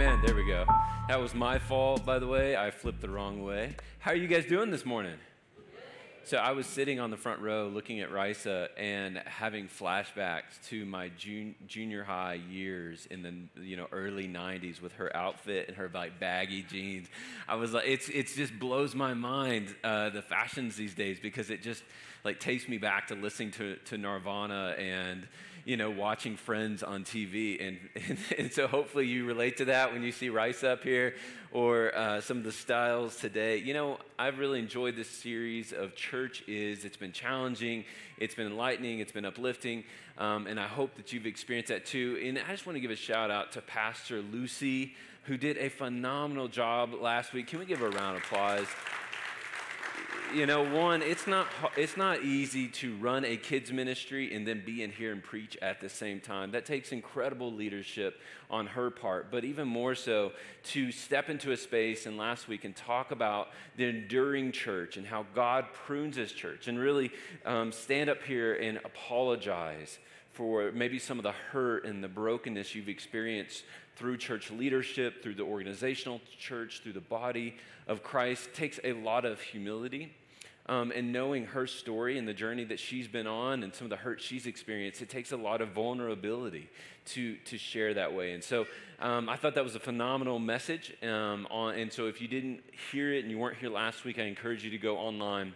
Amen. There we go. That was my fault, by the way. I flipped the wrong way. How are you guys doing this morning? So I was sitting on the front row looking at Risa and having flashbacks to my jun- junior high years in the you know early 90s with her outfit and her like baggy jeans. I was like, it's it's just blows my mind uh, the fashions these days because it just like takes me back to listening to, to Nirvana and you know, watching friends on TV. And, and, and, so hopefully you relate to that when you see Rice up here or uh, some of the styles today. You know, I've really enjoyed this series of Church Is. It's been challenging, it's been enlightening, it's been uplifting. Um, and I hope that you've experienced that too. And I just want to give a shout out to Pastor Lucy, who did a phenomenal job last week. Can we give her a round of applause? You know, one, it's not, it's not easy to run a kids ministry and then be in here and preach at the same time. That takes incredible leadership on her part, but even more so to step into a space and last week and talk about the enduring church and how God prunes his church and really um, stand up here and apologize for maybe some of the hurt and the brokenness you've experienced through church leadership, through the organizational church, through the body of Christ takes a lot of humility um, and knowing her story and the journey that she's been on and some of the hurt she's experienced, it takes a lot of vulnerability to, to share that way. And so um, I thought that was a phenomenal message. Um, on, and so if you didn't hear it and you weren't here last week, I encourage you to go online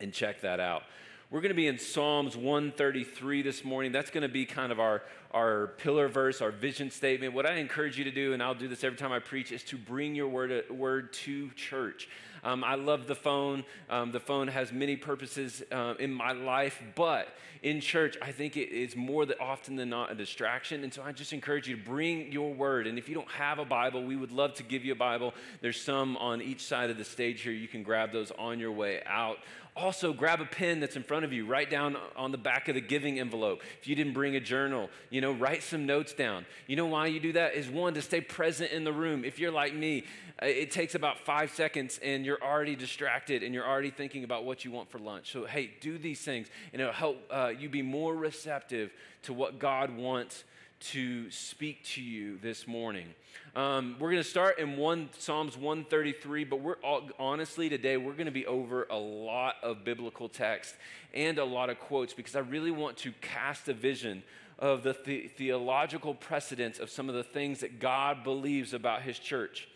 and check that out. We're going to be in Psalms 133 this morning. That's going to be kind of our, our pillar verse, our vision statement. What I encourage you to do, and I'll do this every time I preach, is to bring your word, word to church. Um, I love the phone. Um, the phone has many purposes uh, in my life, but in church, I think it is more often than not a distraction. And so I just encourage you to bring your word. And if you don't have a Bible, we would love to give you a Bible. There's some on each side of the stage here. You can grab those on your way out. Also, grab a pen that's in front of you. Write down on the back of the giving envelope. If you didn't bring a journal, you know, write some notes down. You know why you do that? Is one, to stay present in the room. If you're like me, uh, it takes about five seconds and you're already distracted and you're already thinking about what you want for lunch. So, hey, do these things and it'll help uh, you be more receptive to what God wants to speak to you this morning. Um, we're going to start in one Psalms 133, but we're all, honestly today we're going to be over a lot of biblical text and a lot of quotes because I really want to cast a vision of the, the theological precedents of some of the things that God believes about His church.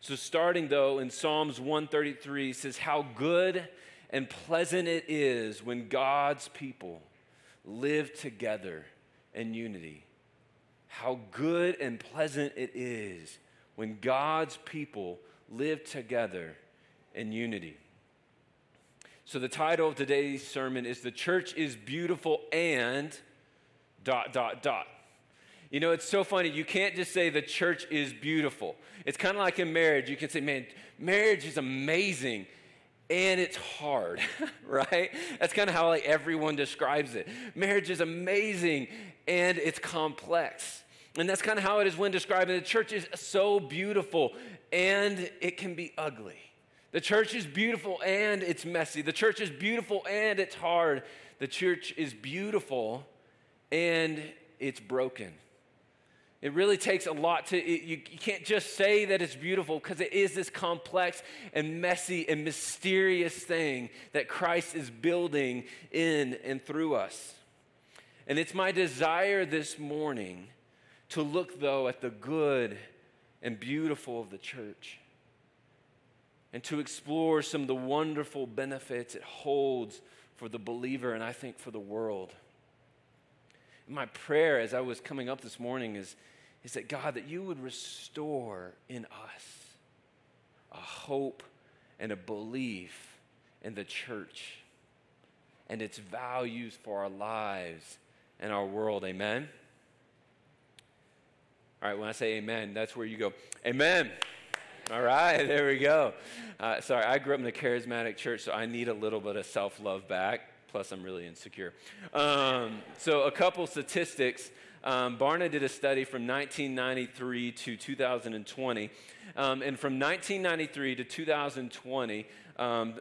So, starting though in Psalms 133, says, How good and pleasant it is when God's people live together in unity. How good and pleasant it is when God's people live together in unity. So, the title of today's sermon is The Church is Beautiful and dot, dot, dot. You know, it's so funny. You can't just say the church is beautiful. It's kind of like in marriage. You can say, man, marriage is amazing and it's hard, right? That's kind of how like everyone describes it. Marriage is amazing and it's complex. And that's kind of how it is when describing the church is so beautiful and it can be ugly. The church is beautiful and it's messy. The church is beautiful and it's hard. The church is beautiful and it's broken. It really takes a lot to, it, you, you can't just say that it's beautiful because it is this complex and messy and mysterious thing that Christ is building in and through us. And it's my desire this morning to look, though, at the good and beautiful of the church and to explore some of the wonderful benefits it holds for the believer and I think for the world. My prayer as I was coming up this morning is is that God, that you would restore in us a hope and a belief in the church and its values for our lives and our world. Amen? All right, when I say amen, that's where you go, amen. All right, there we go. Uh, sorry, I grew up in a charismatic church, so I need a little bit of self love back. Plus, I'm really insecure. Um, so, a couple statistics um, Barna did a study from 1993 to 2020. Um, and from 1993 to 2020, um,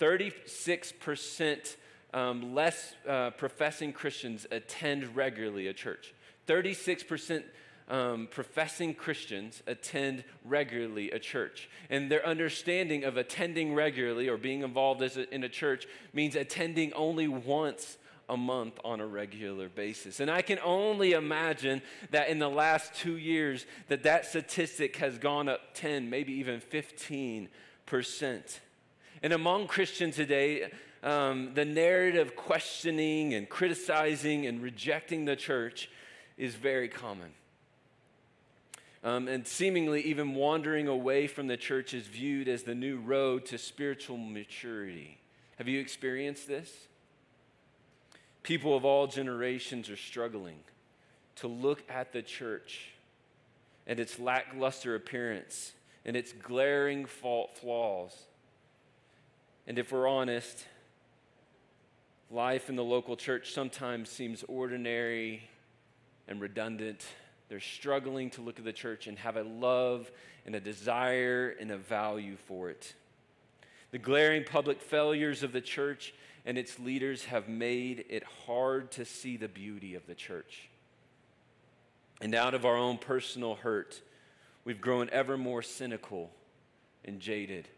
36% um, less uh, professing Christians attend regularly a church. 36% um, professing Christians attend regularly a church. And their understanding of attending regularly or being involved a, in a church means attending only once a month on a regular basis. And I can only imagine that in the last two years that that statistic has gone up 10, maybe even 15 percent. And among Christians today, um, the narrative questioning and criticizing and rejecting the church is very common. Um, and seemingly, even wandering away from the church is viewed as the new road to spiritual maturity. Have you experienced this? People of all generations are struggling to look at the church and its lackluster appearance and its glaring fault flaws. And if we're honest, life in the local church sometimes seems ordinary and redundant they're struggling to look at the church and have a love and a desire and a value for it. The glaring public failures of the church and its leaders have made it hard to see the beauty of the church. And out of our own personal hurt, we've grown ever more cynical and jaded.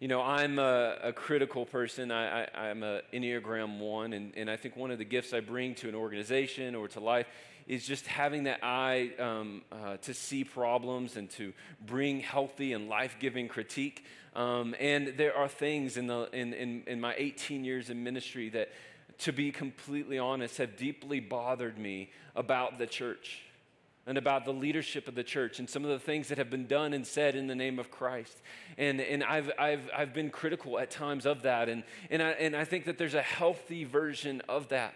You know, I'm a, a critical person. I, am an Enneagram 1, and, and I think one of the gifts I bring to an organization or to life is just having that eye um, uh, to see problems and to bring healthy and life giving critique. Um, and there are things in, the, in, in, in my 18 years in ministry that, to be completely honest, have deeply bothered me about the church and about the leadership of the church and some of the things that have been done and said in the name of Christ. And, and I've, I've, I've been critical at times of that. And, and, I, and I think that there's a healthy version of that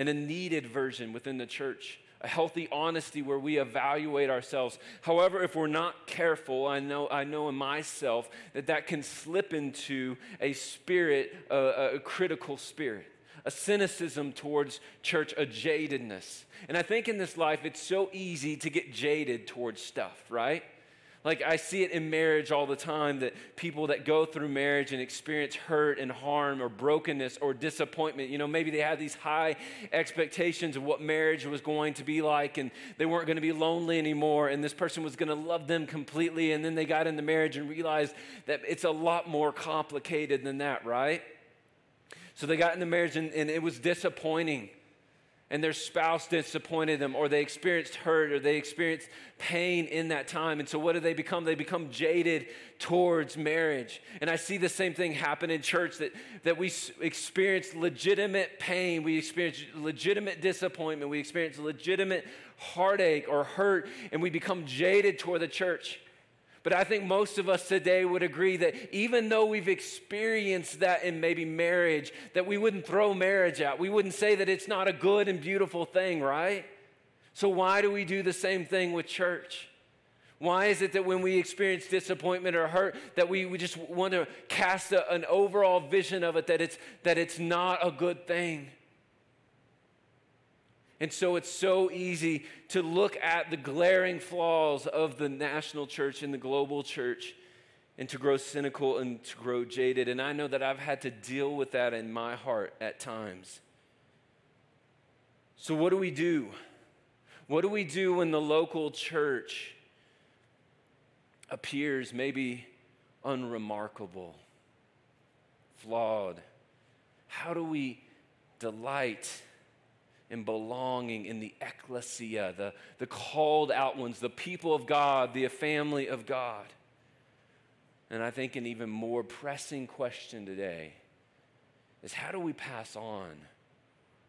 and a needed version within the church. A healthy honesty where we evaluate ourselves. However, if we're not careful, I know, I know in myself that that can slip into a spirit, a critical spirit a cynicism towards church, a jadedness. And I think in this life, it's so easy to get jaded towards stuff, right? Like I see it in marriage all the time that people that go through marriage and experience hurt and harm or brokenness or disappointment, you know, maybe they had these high expectations of what marriage was going to be like and they weren't going to be lonely anymore and this person was going to love them completely and then they got into marriage and realized that it's a lot more complicated than that, right? So they got into marriage and, and it was disappointing and their spouse disappointed them, or they experienced hurt, or they experienced pain in that time. And so, what do they become? They become jaded towards marriage. And I see the same thing happen in church that, that we experience legitimate pain, we experience legitimate disappointment, we experience legitimate heartache or hurt, and we become jaded toward the church. But I think most of us today would agree that even though we've experienced that in maybe marriage, that we wouldn't throw marriage out. We wouldn't say that it's not a good and beautiful thing, right? So why do we do the same thing with church? Why is it that when we experience disappointment or hurt, that we, we just want to cast a, an overall vision of it that it's, that it's not a good thing? And so it's so easy to look at the glaring flaws of the national church and the global church and to grow cynical and to grow jaded. And I know that I've had to deal with that in my heart at times. So, what do we do? What do we do when the local church appears maybe unremarkable, flawed? How do we delight? And belonging in the ecclesia, the, the called out ones, the people of God, the family of God. And I think an even more pressing question today is how do we pass on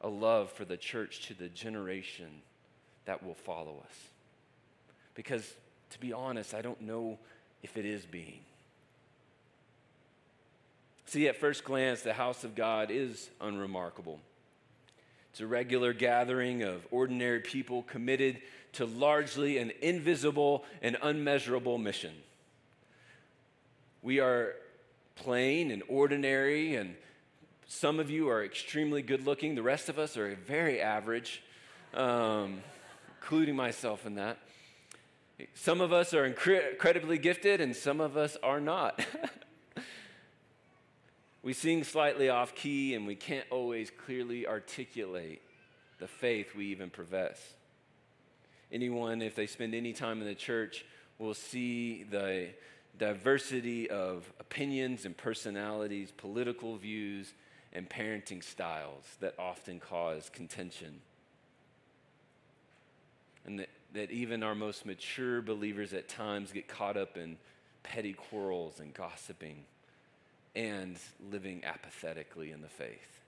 a love for the church to the generation that will follow us? Because to be honest, I don't know if it is being. See, at first glance, the house of God is unremarkable. It's a regular gathering of ordinary people committed to largely an invisible and unmeasurable mission. We are plain and ordinary, and some of you are extremely good looking. The rest of us are very average, um, including myself in that. Some of us are incredibly gifted, and some of us are not. We sing slightly off key and we can't always clearly articulate the faith we even profess. Anyone, if they spend any time in the church, will see the diversity of opinions and personalities, political views, and parenting styles that often cause contention. And that, that even our most mature believers at times get caught up in petty quarrels and gossiping and living apathetically in the faith.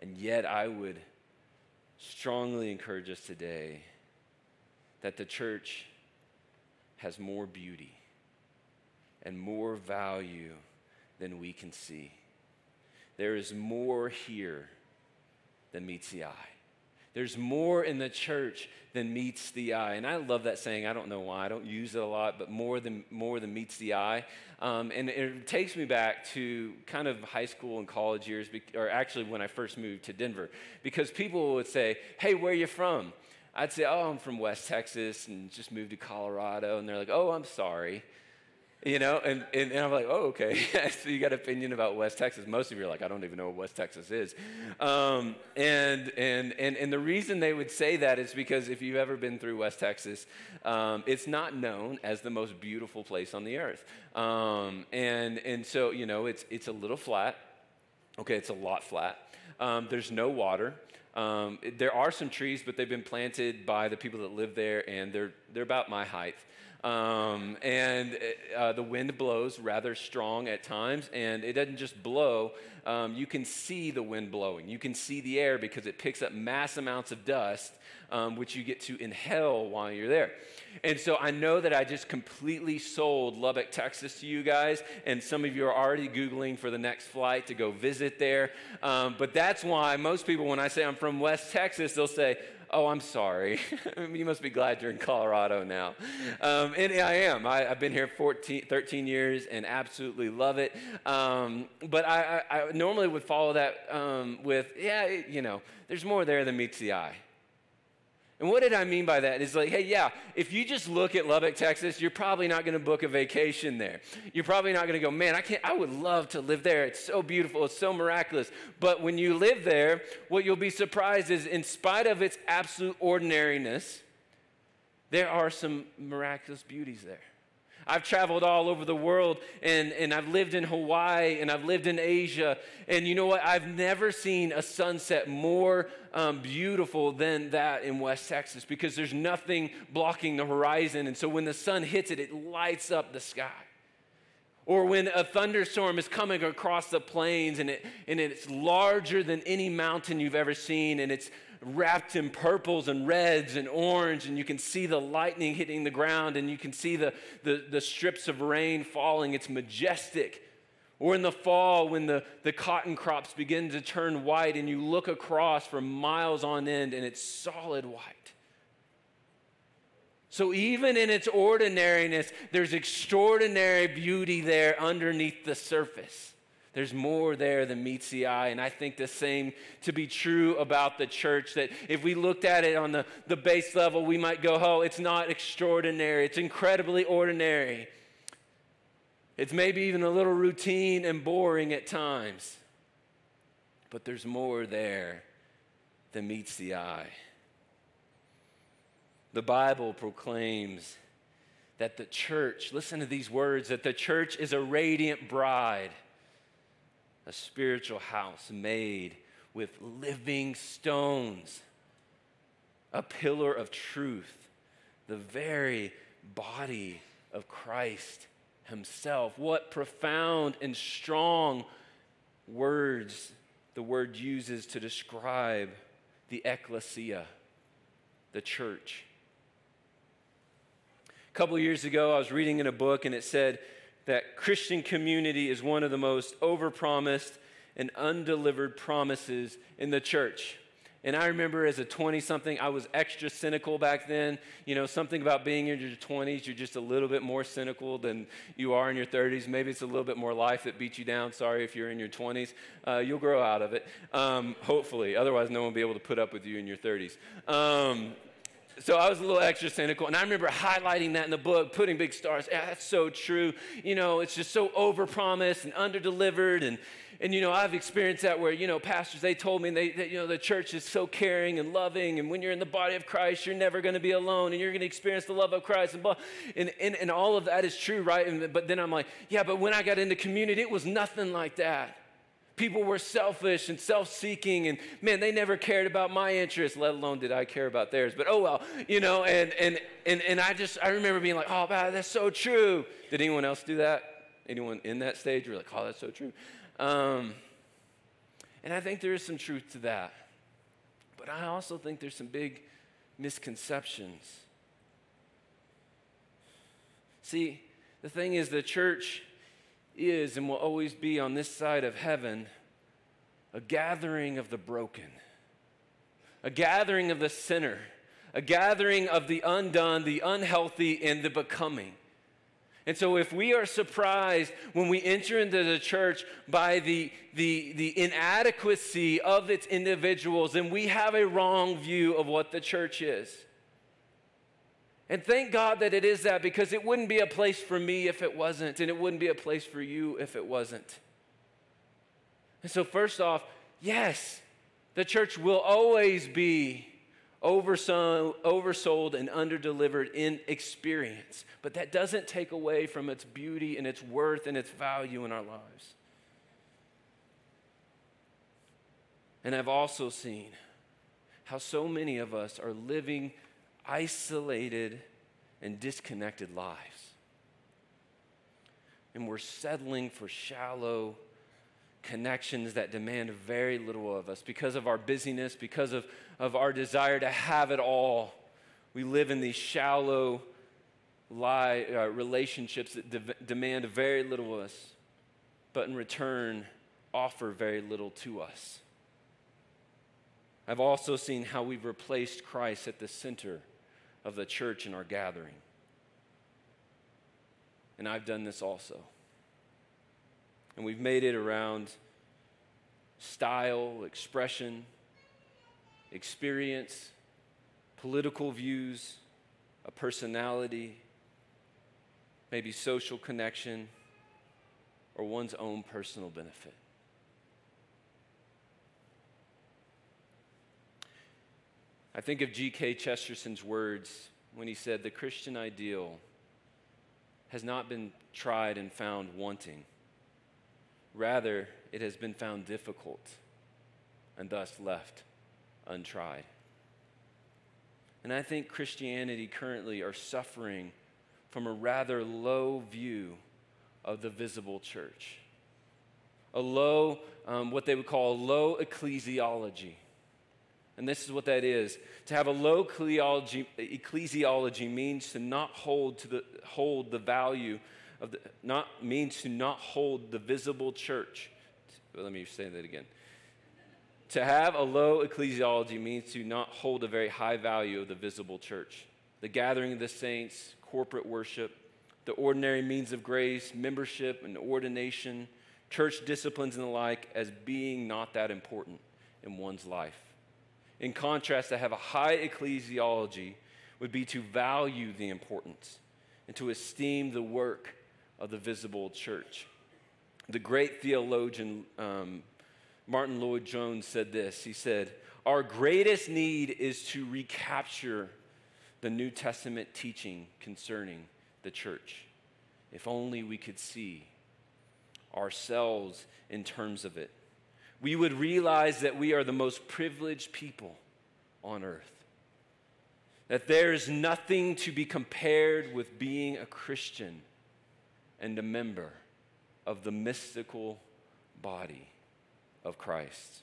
And yet, I would strongly encourage us today that the church has more beauty and more value than we can see. There is more here than meets the eye. There's more in the church than meets the eye. And I love that saying. I don't know why. I don't use it a lot, but more than, more than meets the eye. Um, and it takes me back to kind of high school and college years, or actually when I first moved to Denver, because people would say, Hey, where are you from? I'd say, Oh, I'm from West Texas and just moved to Colorado. And they're like, Oh, I'm sorry you know and, and, and, i'm like oh okay. So you got an opinion about west texas. Most of you are like i don't even know what west texas is. Um, and, and, and, and the reason they would say that is because if you've ever been through west texas um, it's not known as the most beautiful place on the earth. Um, and, and so you know it's, it's a little flat. Okay it's a lot flat. Um, there's no water. Um, there are some trees, but they've been planted by the people that live there, and they're, they're about my height. Um, and uh, the wind blows rather strong at times, and it doesn't just blow. Um, you can see the wind blowing. You can see the air because it picks up mass amounts of dust, um, which you get to inhale while you're there. And so I know that I just completely sold Lubbock, Texas to you guys, and some of you are already Googling for the next flight to go visit there. Um, but that's why most people, when I say I'm from West Texas, they'll say, oh, I'm sorry. you must be glad you're in Colorado now. Um, and I am. I, have been here 14, 13 years and absolutely love it. Um, but I, I, I, normally would follow that um, with, yeah, you know, there's more there than meets the eye. And what did I mean by that? Is like, hey, yeah, if you just look at Lubbock, Texas, you're probably not going to book a vacation there. You're probably not going to go, man, I can't, I would love to live there. It's so beautiful. It's so miraculous. But when you live there, what you'll be surprised is, in spite of its absolute ordinariness, there are some miraculous beauties there. I've traveled all over the world and, and I've lived in Hawaii and I've lived in Asia. And you know what? I've never seen a sunset more um, beautiful than that in West Texas because there's nothing blocking the horizon. And so when the sun hits it, it lights up the sky. Or when a thunderstorm is coming across the plains and, it, and it's larger than any mountain you've ever seen and it's wrapped in purples and reds and orange, and you can see the lightning hitting the ground, and you can see the, the, the strips of rain falling. It's majestic. Or in the fall, when the, the cotton crops begin to turn white, and you look across for miles on end, and it's solid white. So, even in its ordinariness, there's extraordinary beauty there underneath the surface. There's more there than meets the eye. And I think the same to be true about the church that if we looked at it on the, the base level, we might go, oh, it's not extraordinary. It's incredibly ordinary. It's maybe even a little routine and boring at times. But there's more there than meets the eye. The Bible proclaims that the church, listen to these words, that the church is a radiant bride a spiritual house made with living stones, a pillar of truth, the very body of Christ Himself. What profound and strong words the word uses to describe the ecclesia, the church. A couple years ago, I was reading in a book and it said, that Christian community is one of the most overpromised and undelivered promises in the church. And I remember as a 20 something, I was extra cynical back then. You know, something about being in your 20s, you're just a little bit more cynical than you are in your 30s. Maybe it's a little bit more life that beats you down. Sorry if you're in your 20s. Uh, you'll grow out of it, um, hopefully. Otherwise, no one will be able to put up with you in your 30s. Um, so I was a little extra cynical. And I remember highlighting that in the book, putting big stars. Yeah, that's so true. You know, it's just so overpromised and underdelivered. And, and, you know, I've experienced that where, you know, pastors, they told me, they, that, you know, the church is so caring and loving. And when you're in the body of Christ, you're never going to be alone and you're going to experience the love of Christ. And, blah. And, and, and all of that is true, right? And, but then I'm like, yeah, but when I got into community, it was nothing like that. People were selfish and self seeking, and man, they never cared about my interests, let alone did I care about theirs. But oh well, you know, and, and, and, and I just, I remember being like, oh, man, that's so true. Did anyone else do that? Anyone in that stage? You're like, oh, that's so true. Um, and I think there is some truth to that. But I also think there's some big misconceptions. See, the thing is, the church is and will always be on this side of heaven a gathering of the broken, a gathering of the sinner, a gathering of the undone, the unhealthy, and the becoming. And so, if we are surprised when we enter into the church by the, the, the inadequacy of its individuals, then we have a wrong view of what the church is. And thank God that it is that because it wouldn't be a place for me if it wasn't, and it wouldn't be a place for you if it wasn't. And so, first off, yes, the church will always be oversold, oversold and underdelivered in experience, but that doesn't take away from its beauty and its worth and its value in our lives. And I've also seen how so many of us are living isolated and disconnected lives. And we're settling for shallow connections that demand very little of us because of our busyness, because of, of our desire to have it all. We live in these shallow lie, uh, relationships that de- demand very little of us, but in return offer very little to us. I've also seen how we've replaced Christ at the center of the church in our gathering. And I've done this also. And we've made it around style, expression, experience, political views, a personality, maybe social connection, or one's own personal benefit. I think of G.K. Chesterton's words when he said, The Christian ideal has not been tried and found wanting. Rather, it has been found difficult and thus left untried. And I think Christianity currently are suffering from a rather low view of the visible church. A low, um, what they would call a low ecclesiology. And this is what that is. To have a low ecclesiology means to not hold to the hold the value of the not means to not hold the visible church. Let me say that again. To have a low ecclesiology means to not hold a very high value of the visible church. The gathering of the saints, corporate worship, the ordinary means of grace, membership and ordination, church disciplines and the like as being not that important in one's life. In contrast, to have a high ecclesiology would be to value the importance and to esteem the work of the visible church. The great theologian um, Martyn Lloyd-Jones said this. He said, Our greatest need is to recapture the New Testament teaching concerning the church. If only we could see ourselves in terms of it we would realize that we are the most privileged people on earth. That there is nothing to be compared with being a Christian and a member of the mystical body of Christ.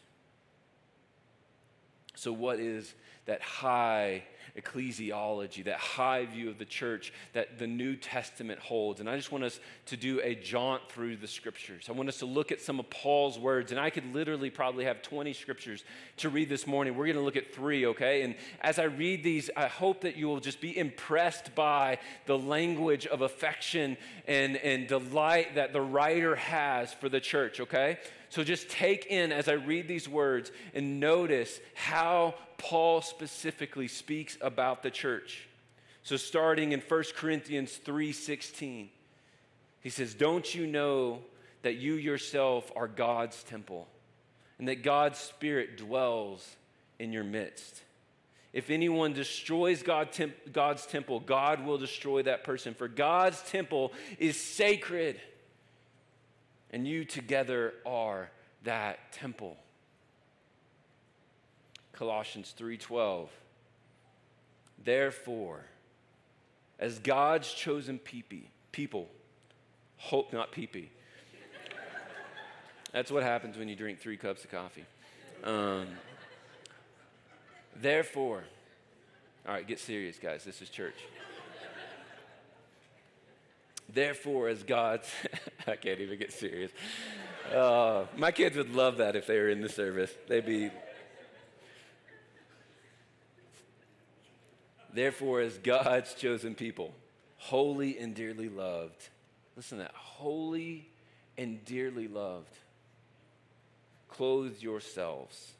So, what is that high ecclesiology, that high view of the church that the New Testament holds. And I just want us to do a jaunt through the scriptures. I want us to look at some of Paul's words, and I could literally probably have 20 scriptures to read this morning. We're going to look at three, okay? And as I read these, I hope that you will just be impressed by the language of affection and, and delight that the writer has for the church, okay? So just take in as I read these words and notice how Paul specifically speaks about the church. So starting in 1 Corinthians 3:16, he says, "Don't you know that you yourself are God's temple and that God's spirit dwells in your midst?" If anyone destroys God temp- God's temple, God will destroy that person. For God's temple is sacred, and you together are that temple. Colossians 3:12 Therefore as God's chosen people hope not peepee That's what happens when you drink 3 cups of coffee. Um, therefore All right, get serious guys. This is church. Therefore as God's I can't even get serious. Uh, my kids would love that if they were in the service. They'd be Therefore, as God's chosen people, holy and dearly loved, listen to that, holy and dearly loved, clothe yourselves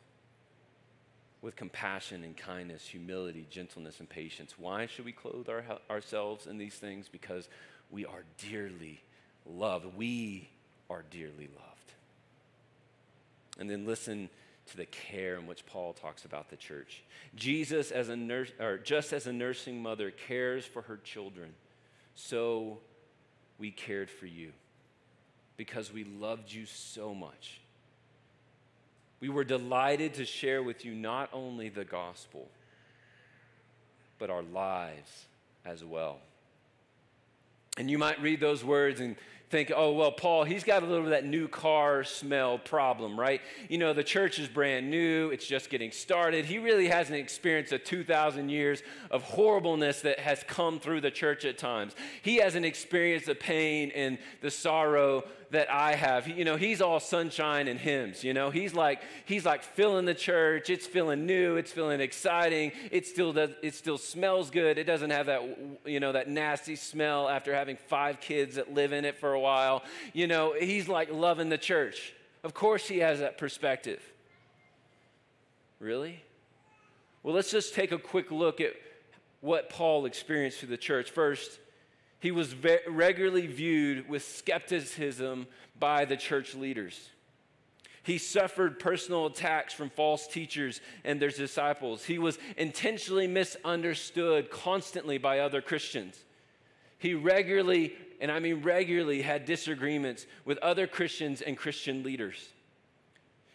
with compassion and kindness, humility, gentleness, and patience. Why should we clothe our, ourselves in these things? Because we are dearly loved. We are dearly loved. And then listen to the care in which Paul talks about the church. Jesus, as a nurse, or just as a nursing mother cares for her children, so we cared for you because we loved you so much. We were delighted to share with you not only the gospel, but our lives as well. And you might read those words and think, oh, well, Paul, he's got a little of that new car smell problem, right? You know, the church is brand new, it's just getting started. He really hasn't experienced the 2,000 years of horribleness that has come through the church at times. He hasn't experienced the pain and the sorrow that I have. You know, he's all sunshine and hymns, you know. He's like he's like filling the church. It's feeling new, it's feeling exciting. It still does it still smells good. It doesn't have that you know, that nasty smell after having five kids that live in it for a while. You know, he's like loving the church. Of course he has that perspective. Really? Well, let's just take a quick look at what Paul experienced through the church. First, he was ve- regularly viewed with skepticism by the church leaders. He suffered personal attacks from false teachers and their disciples. He was intentionally misunderstood constantly by other Christians. He regularly, and I mean regularly, had disagreements with other Christians and Christian leaders.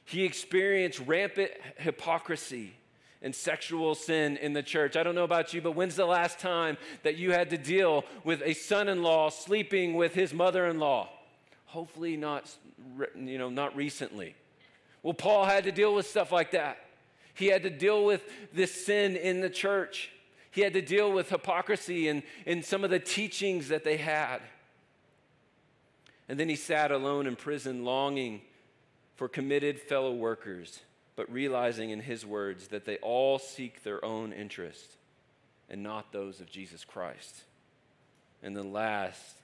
He experienced rampant hypocrisy and sexual sin in the church. I don't know about you, but when's the last time that you had to deal with a son in law sleeping with his mother in law? Hopefully, not, you know, not recently. Well, Paul had to deal with stuff like that. He had to deal with this sin in the church. He had to deal with hypocrisy and, and some of the teachings that they had. And then he sat alone in prison, longing for committed fellow workers but realizing in his words that they all seek their own interest and not those of Jesus Christ. And then last,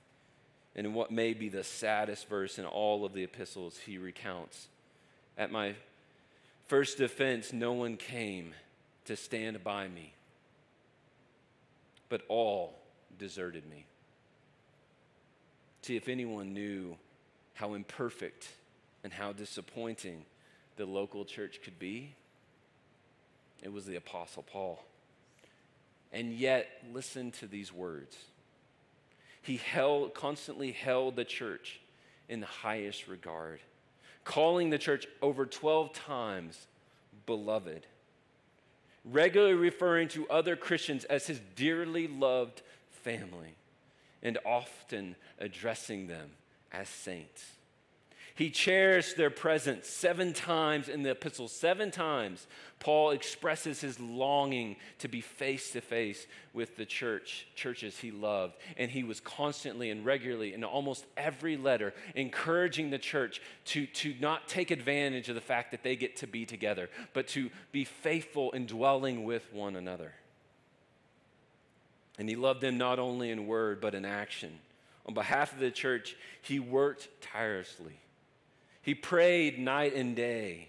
and what may be the saddest verse in all of the epistles, he recounts At my first defense, no one came to stand by me, but all deserted me. See, if anyone knew how imperfect and how disappointing the local church could be, it was the Apostle Paul. And yet, listen to these words. He held, constantly held the church in the highest regard, calling the church over 12 times beloved, regularly referring to other Christians as his dearly loved family, and often addressing them as saints. He cherished their presence seven times in the epistle. Seven times, Paul expresses his longing to be face to face with the church, churches he loved. And he was constantly and regularly, in almost every letter, encouraging the church to, to not take advantage of the fact that they get to be together, but to be faithful in dwelling with one another. And he loved them not only in word, but in action. On behalf of the church, he worked tirelessly he prayed night and day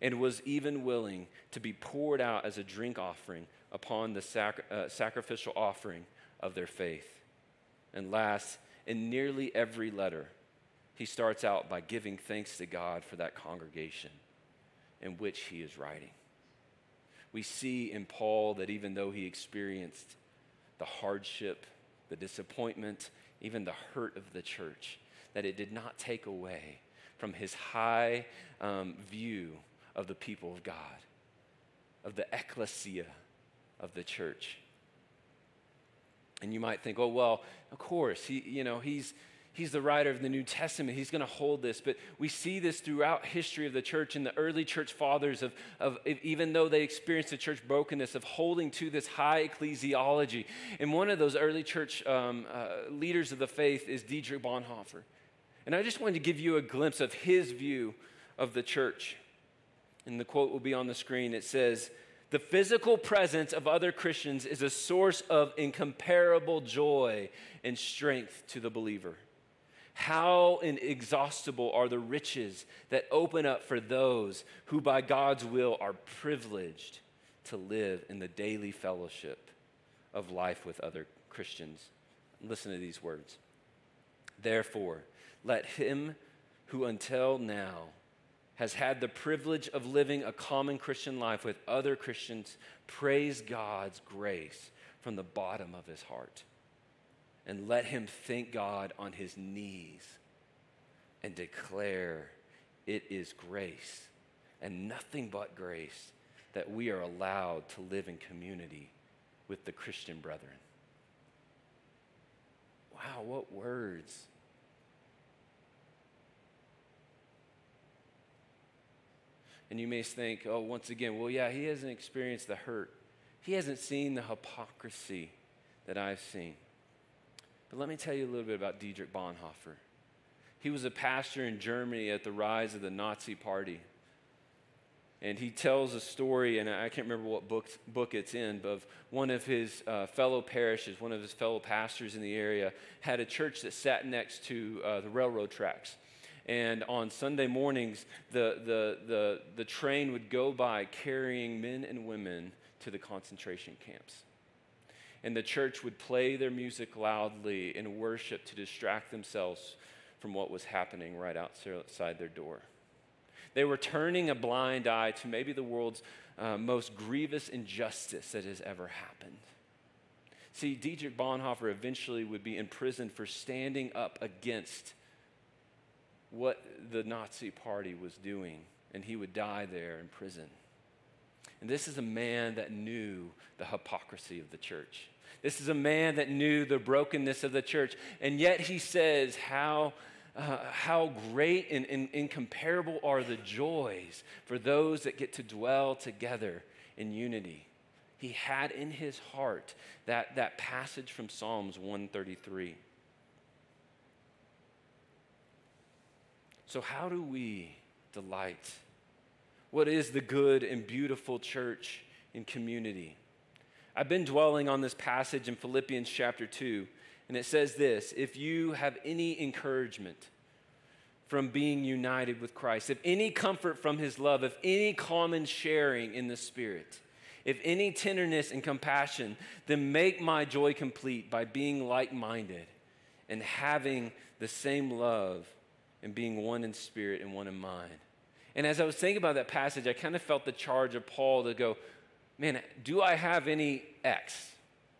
and was even willing to be poured out as a drink offering upon the sac- uh, sacrificial offering of their faith. And last, in nearly every letter, he starts out by giving thanks to God for that congregation in which he is writing. We see in Paul that even though he experienced the hardship, the disappointment, even the hurt of the church, that it did not take away from his high um, view of the people of God, of the ecclesia of the church. And you might think, oh, well, of course, he, you know, he's, he's the writer of the New Testament. He's going to hold this. But we see this throughout history of the church and the early church fathers of, of even though they experienced the church brokenness, of holding to this high ecclesiology. And one of those early church um, uh, leaders of the faith is Dietrich Bonhoeffer. And I just wanted to give you a glimpse of his view of the church. And the quote will be on the screen. It says, the physical presence of other Christians is a source of incomparable joy and strength to the believer. How inexhaustible are the riches that open up for those who, by God's will, are privileged to live in the daily fellowship of life with other Christians. Listen to these words. Therefore, let him who until now has had the privilege of living a common Christian life with other Christians, praise God's grace from the bottom of his heart. And let him thank God on his knees and declare it is grace and nothing but grace that we are allowed to live in community with the Christian brethren. Wow, what words. And you may think, oh, once again, well, yeah, he hasn't experienced the hurt. He hasn't seen the hypocrisy that I've seen. But let me tell you a little bit about Dietrich Bonhoeffer. He was a pastor in Germany at the rise of the Nazi Party. And he tells a story, and I can't remember what book, book it's in, but of one of his uh, fellow parishes, one of his fellow pastors in the area, had a church that sat next to uh, the railroad tracks. And on Sunday mornings, the, the, the, the train would go by carrying men and women to the concentration camps. And the church would play their music loudly and worship to distract themselves from what was happening right outside their door. They were turning a blind eye to maybe the world's uh, most grievous injustice that has ever happened. See, Dietrich Bonhoeffer eventually would be imprisoned for standing up against what the Nazi party was doing, and he would die there in prison. And this is a man that knew the hypocrisy of the church. This is a man that knew the brokenness of the church. And yet he says, How, uh, how great and, and incomparable are the joys for those that get to dwell together in unity. He had in his heart that, that passage from Psalms 133. So, how do we delight? What is the good and beautiful church in community? I've been dwelling on this passage in Philippians chapter 2, and it says this If you have any encouragement from being united with Christ, if any comfort from his love, if any common sharing in the Spirit, if any tenderness and compassion, then make my joy complete by being like minded and having the same love and being one in spirit and one in mind. And as I was thinking about that passage, I kind of felt the charge of Paul to go, man, do I have any X?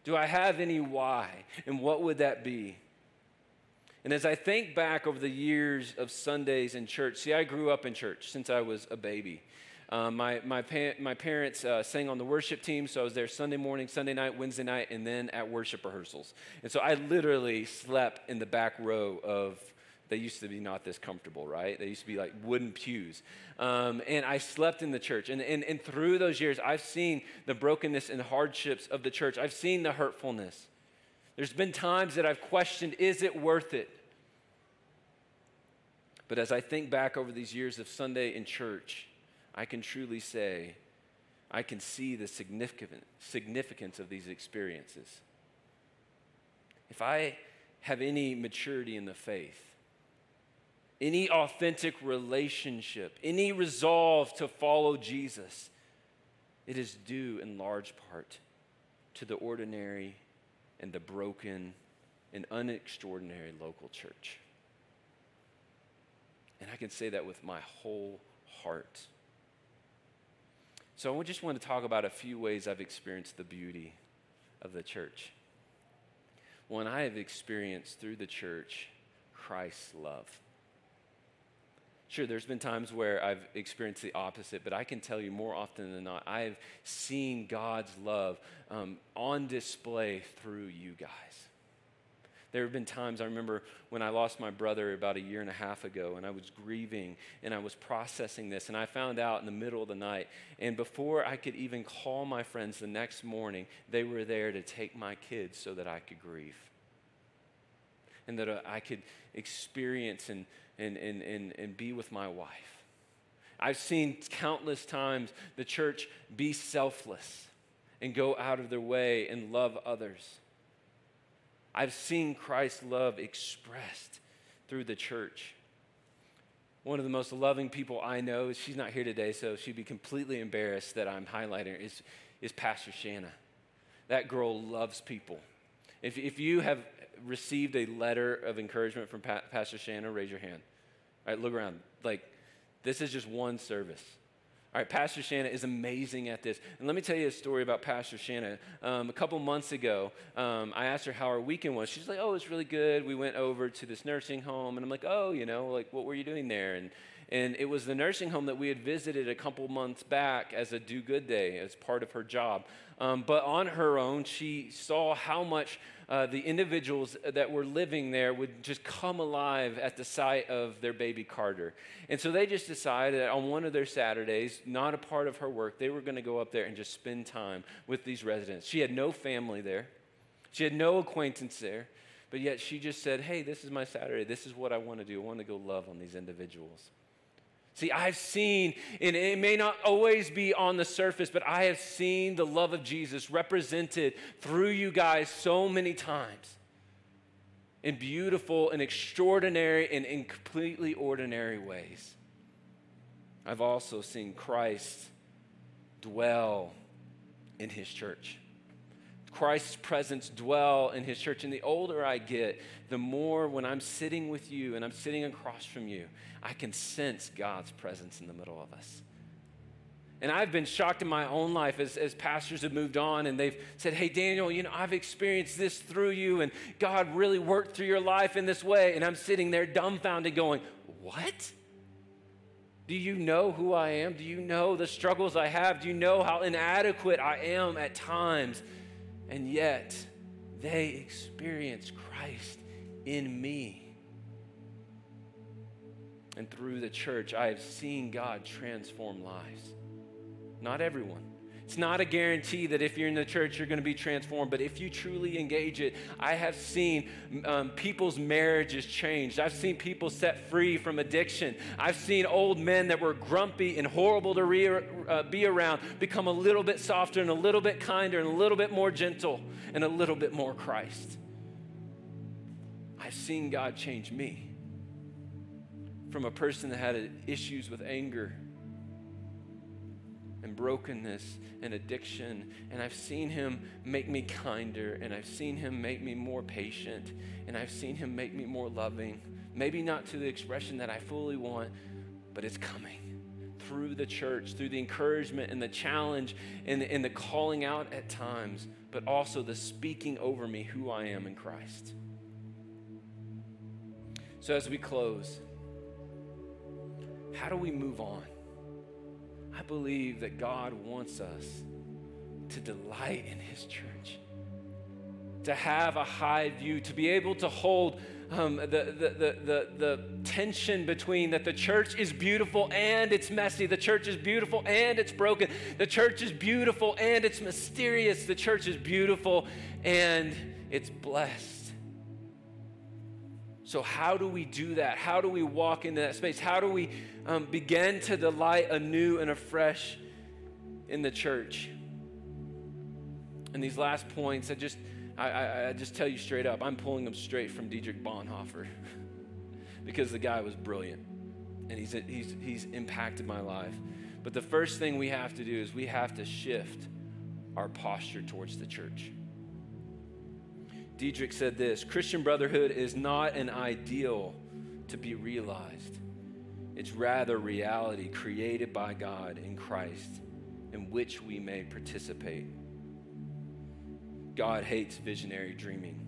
Do I have any Y? And what would that be? And as I think back over the years of Sundays in church, see, I grew up in church since I was a baby. Um, my, my, pa- my parents uh, sang on the worship team, so I was there Sunday morning, Sunday night, Wednesday night, and then at worship rehearsals. And so I literally slept in the back row of they used to be not this comfortable, right? They used to be like wooden pews. Um, and I slept in the church. And, and, and through those years, I've seen the brokenness and hardships of the church. I've seen the hurtfulness. There's been times that I've questioned is it worth it? But as I think back over these years of Sunday in church, I can truly say I can see the significant, significance of these experiences. If I have any maturity in the faith, any authentic relationship, any resolve to follow Jesus, it is due in large part to the ordinary and the broken and unextraordinary local church. And I can say that with my whole heart. So I just want to talk about a few ways I've experienced the beauty of the church. One, I have experienced through the church Christ's love. Sure, there's been times where I've experienced the opposite, but I can tell you more often than not, I have seen God's love um, on display through you guys. There have been times I remember when I lost my brother about a year and a half ago, and I was grieving and I was processing this, and I found out in the middle of the night. And before I could even call my friends the next morning, they were there to take my kids so that I could grieve and that I could experience and, and, and, and, and be with my wife. I've seen countless times the church be selfless and go out of their way and love others. I've seen Christ's love expressed through the church. One of the most loving people I know, she's not here today, so she'd be completely embarrassed that I'm highlighting her, is, is Pastor Shanna. That girl loves people. If, if you have received a letter of encouragement from pa- Pastor Shanna, raise your hand. All right, look around. Like, this is just one service. All right, Pastor Shanna is amazing at this. And let me tell you a story about Pastor Shanna. Um, a couple months ago, um, I asked her how her weekend was. She's like, oh, it's really good. We went over to this nursing home. And I'm like, oh, you know, like, what were you doing there? And, and it was the nursing home that we had visited a couple months back as a do good day, as part of her job. Um, but on her own, she saw how much uh, the individuals that were living there would just come alive at the sight of their baby Carter. And so they just decided that on one of their Saturdays, not a part of her work, they were going to go up there and just spend time with these residents. She had no family there, she had no acquaintance there. But yet she just said, Hey, this is my Saturday. This is what I want to do. I want to go love on these individuals. See, I've seen, and it may not always be on the surface, but I have seen the love of Jesus represented through you guys so many times in beautiful and extraordinary and in completely ordinary ways. I've also seen Christ dwell in his church. Christ's presence dwell in his church. And the older I get, the more when I'm sitting with you and I'm sitting across from you, I can sense God's presence in the middle of us. And I've been shocked in my own life as, as pastors have moved on and they've said, Hey, Daniel, you know, I've experienced this through you, and God really worked through your life in this way. And I'm sitting there dumbfounded going, What? Do you know who I am? Do you know the struggles I have? Do you know how inadequate I am at times? And yet, they experience Christ in me. And through the church, I have seen God transform lives. Not everyone. It's not a guarantee that if you're in the church, you're going to be transformed. But if you truly engage it, I have seen um, people's marriages changed. I've seen people set free from addiction. I've seen old men that were grumpy and horrible to re- uh, be around become a little bit softer and a little bit kinder and a little bit more gentle and a little bit more Christ. I've seen God change me from a person that had issues with anger brokenness and addiction. And I've seen him make me kinder, and I've seen him make me more patient, and I've seen him make me more loving. Maybe not to the expression that I fully want, but it's coming through the church, through the encouragement and the challenge and the, and the calling out at times, but also the speaking over me who I am in Christ. So, as we close, how do we move on? I believe that God wants us to delight in His church, to have a high view, to be able to hold um, the, the, the, the, the tension between that the church is beautiful and it's messy, the church is beautiful and it's broken, the church is beautiful and it's mysterious, the church is beautiful and it's blessed. So, how do we do that? How do we walk into that space? How do we um, begin to delight anew and afresh in the church? And these last points, I just, I, I, I just tell you straight up, I'm pulling them straight from Dietrich Bonhoeffer. because the guy was brilliant and he's, he's, he's impacted my life. But the first thing we have to do is we have to shift our posture towards the church. Dietrich said this Christian brotherhood is not an ideal to be realized, it's rather reality created by God in Christ in which we may participate. God hates visionary dreaming.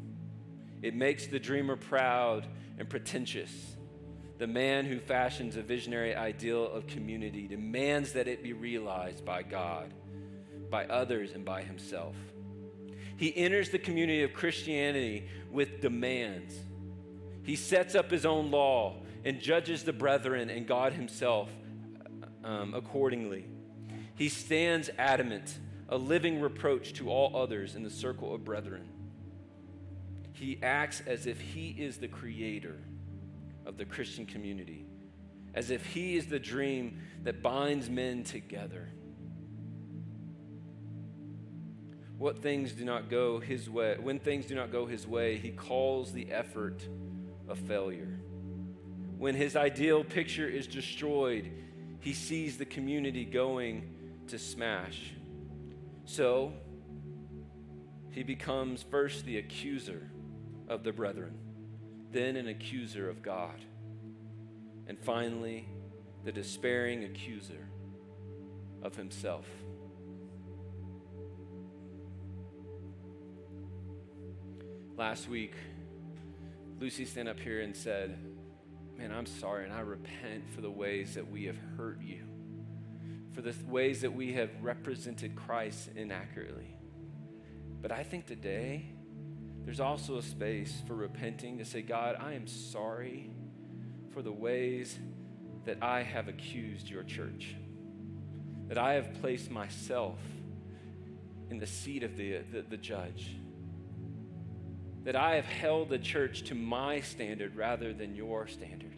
It makes the dreamer proud and pretentious. The man who fashions a visionary ideal of community demands that it be realized by God, by others, and by himself. He enters the community of Christianity with demands. He sets up his own law and judges the brethren and God himself um, accordingly. He stands adamant, a living reproach to all others in the circle of brethren. He acts as if he is the creator of the Christian community, as if he is the dream that binds men together. What things do not go his way, when things do not go his way, he calls the effort a failure. When his ideal picture is destroyed, he sees the community going to smash. So, he becomes first the accuser of the brethren, then an accuser of God, and finally, the despairing accuser of himself. Last week, Lucy stand up here and said, Man, I'm sorry, and I repent for the ways that we have hurt you, for the ways that we have represented Christ inaccurately. But I think today, there's also a space for repenting to say, God, I am sorry for the ways that I have accused your church, that I have placed myself in the seat of the, the, the judge, that I have held the church to my standard rather than your standard.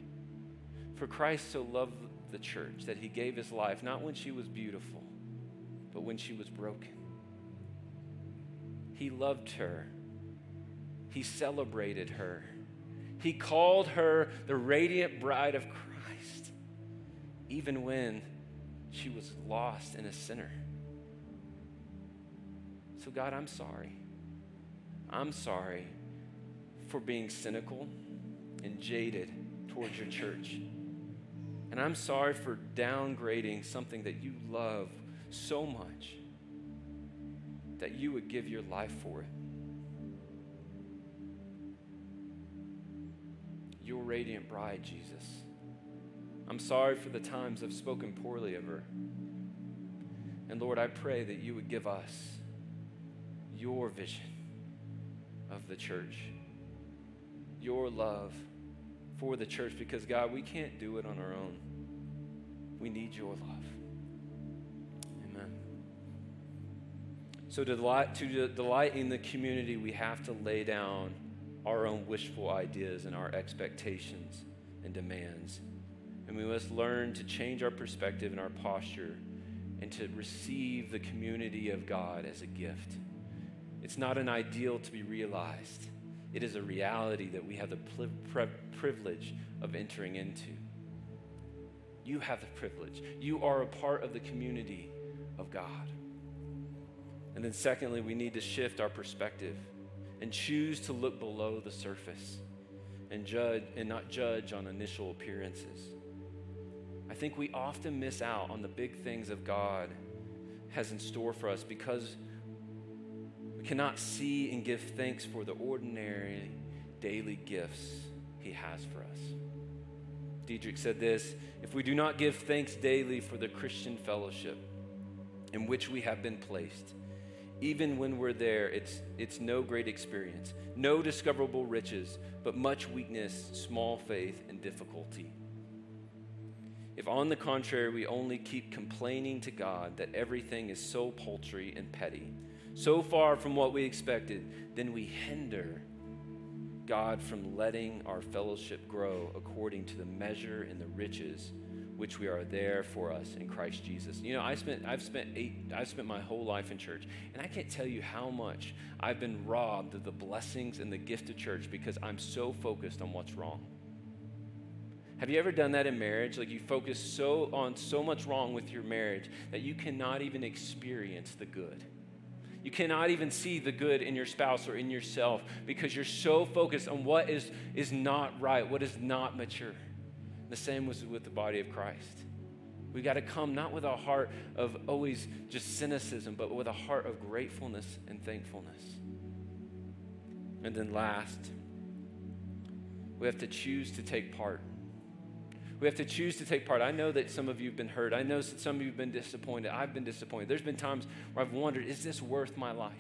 For Christ so loved the church that he gave his life, not when she was beautiful, but when she was broken. He loved her he celebrated her. He called her the radiant bride of Christ, even when she was lost and a sinner. So, God, I'm sorry. I'm sorry for being cynical and jaded towards your church. And I'm sorry for downgrading something that you love so much that you would give your life for it. your radiant bride, Jesus. I'm sorry for the times I've spoken poorly of her. And Lord, I pray that you would give us your vision of the church, your love for the church, because God, we can't do it on our own. We need your love. Amen. So, to delight, to delight in the community, we have to lay down our own wishful ideas and our expectations and demands. And we must learn to change our perspective and our posture and to receive the community of God as a gift. It's not an ideal to be realized, it is a reality that we have the privilege of entering into. You have the privilege. You are a part of the community of God. And then, secondly, we need to shift our perspective and choose to look below the surface and judge and not judge on initial appearances. I think we often miss out on the big things of God has in store for us because cannot see and give thanks for the ordinary daily gifts he has for us. Dietrich said this if we do not give thanks daily for the Christian fellowship in which we have been placed, even when we're there, it's, it's no great experience, no discoverable riches, but much weakness, small faith, and difficulty. If, on the contrary, we only keep complaining to God that everything is so paltry and petty, so far from what we expected, then we hinder God from letting our fellowship grow according to the measure and the riches which we are there for us in Christ Jesus. You know, I spent I've spent eight I've spent my whole life in church, and I can't tell you how much I've been robbed of the blessings and the gift of church because I'm so focused on what's wrong. Have you ever done that in marriage? Like you focus so on so much wrong with your marriage that you cannot even experience the good. You cannot even see the good in your spouse or in yourself because you're so focused on what is, is not right, what is not mature. The same was with the body of Christ. We got to come not with a heart of always just cynicism, but with a heart of gratefulness and thankfulness. And then last, we have to choose to take part. We have to choose to take part. I know that some of you have been hurt. I know that some of you have been disappointed. I've been disappointed. There's been times where I've wondered, is this worth my life?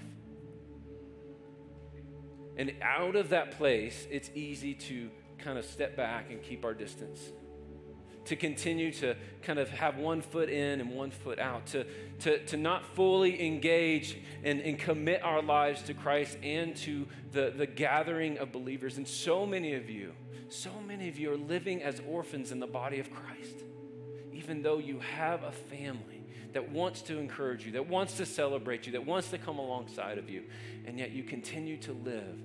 And out of that place, it's easy to kind of step back and keep our distance to continue to kind of have one foot in and one foot out, to, to, to not fully engage and, and commit our lives to Christ and to the, the gathering of believers. And so many of you, so many of you are living as orphans in the body of Christ, even though you have a family that wants to encourage you, that wants to celebrate you, that wants to come alongside of you, and yet you continue to live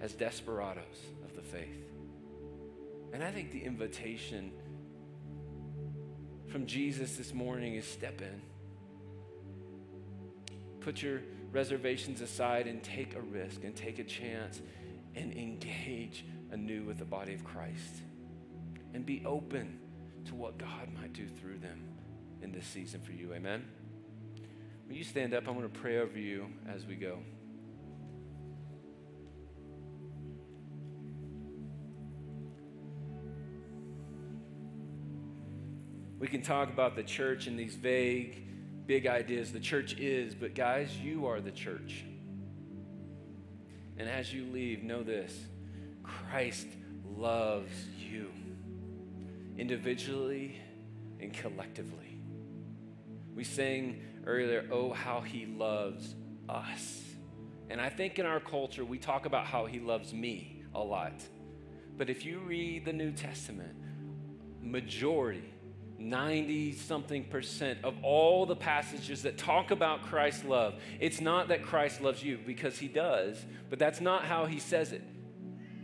as desperados of the faith. And I think the invitation from Jesus this morning is step in. Put your reservations aside and take a risk and take a chance and engage anew with the body of Christ. And be open to what God might do through them in this season for you. Amen. Will you stand up? I'm going to pray over you as we go. We can talk about the church and these vague, big ideas. The church is, but guys, you are the church. And as you leave, know this Christ loves you individually and collectively. We sang earlier, Oh, how he loves us. And I think in our culture, we talk about how he loves me a lot. But if you read the New Testament, majority 90 something percent of all the passages that talk about Christ's love, it's not that Christ loves you because he does, but that's not how he says it.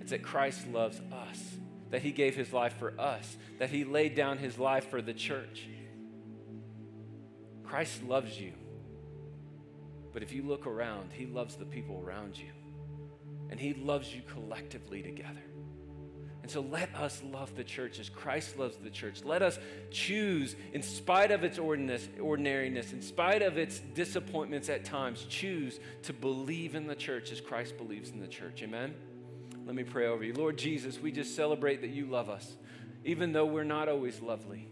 It's that Christ loves us, that he gave his life for us, that he laid down his life for the church. Christ loves you. But if you look around, he loves the people around you. And he loves you collectively together. And so let us love the church as Christ loves the church. Let us choose, in spite of its ordinariness, in spite of its disappointments at times, choose to believe in the church as Christ believes in the church. Amen? Let me pray over you. Lord Jesus, we just celebrate that you love us, even though we're not always lovely.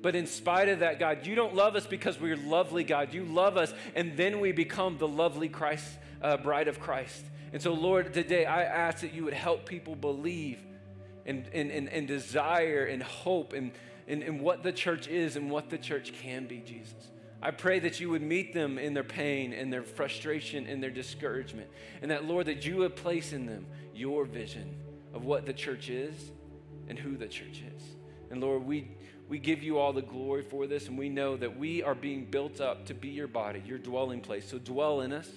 But in spite of that, God, you don't love us because we're lovely, God. You love us, and then we become the lovely Christ, uh, bride of Christ. And so, Lord, today I ask that you would help people believe and, and, and, and desire and hope and, and, and what the church is and what the church can be, Jesus. I pray that you would meet them in their pain and their frustration and their discouragement. And that, Lord, that you would place in them your vision of what the church is and who the church is. And Lord, we, we give you all the glory for this, and we know that we are being built up to be your body, your dwelling place. So dwell in us.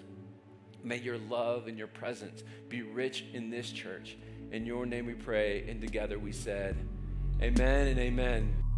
May your love and your presence be rich in this church. In your name we pray, and together we said, Amen and amen.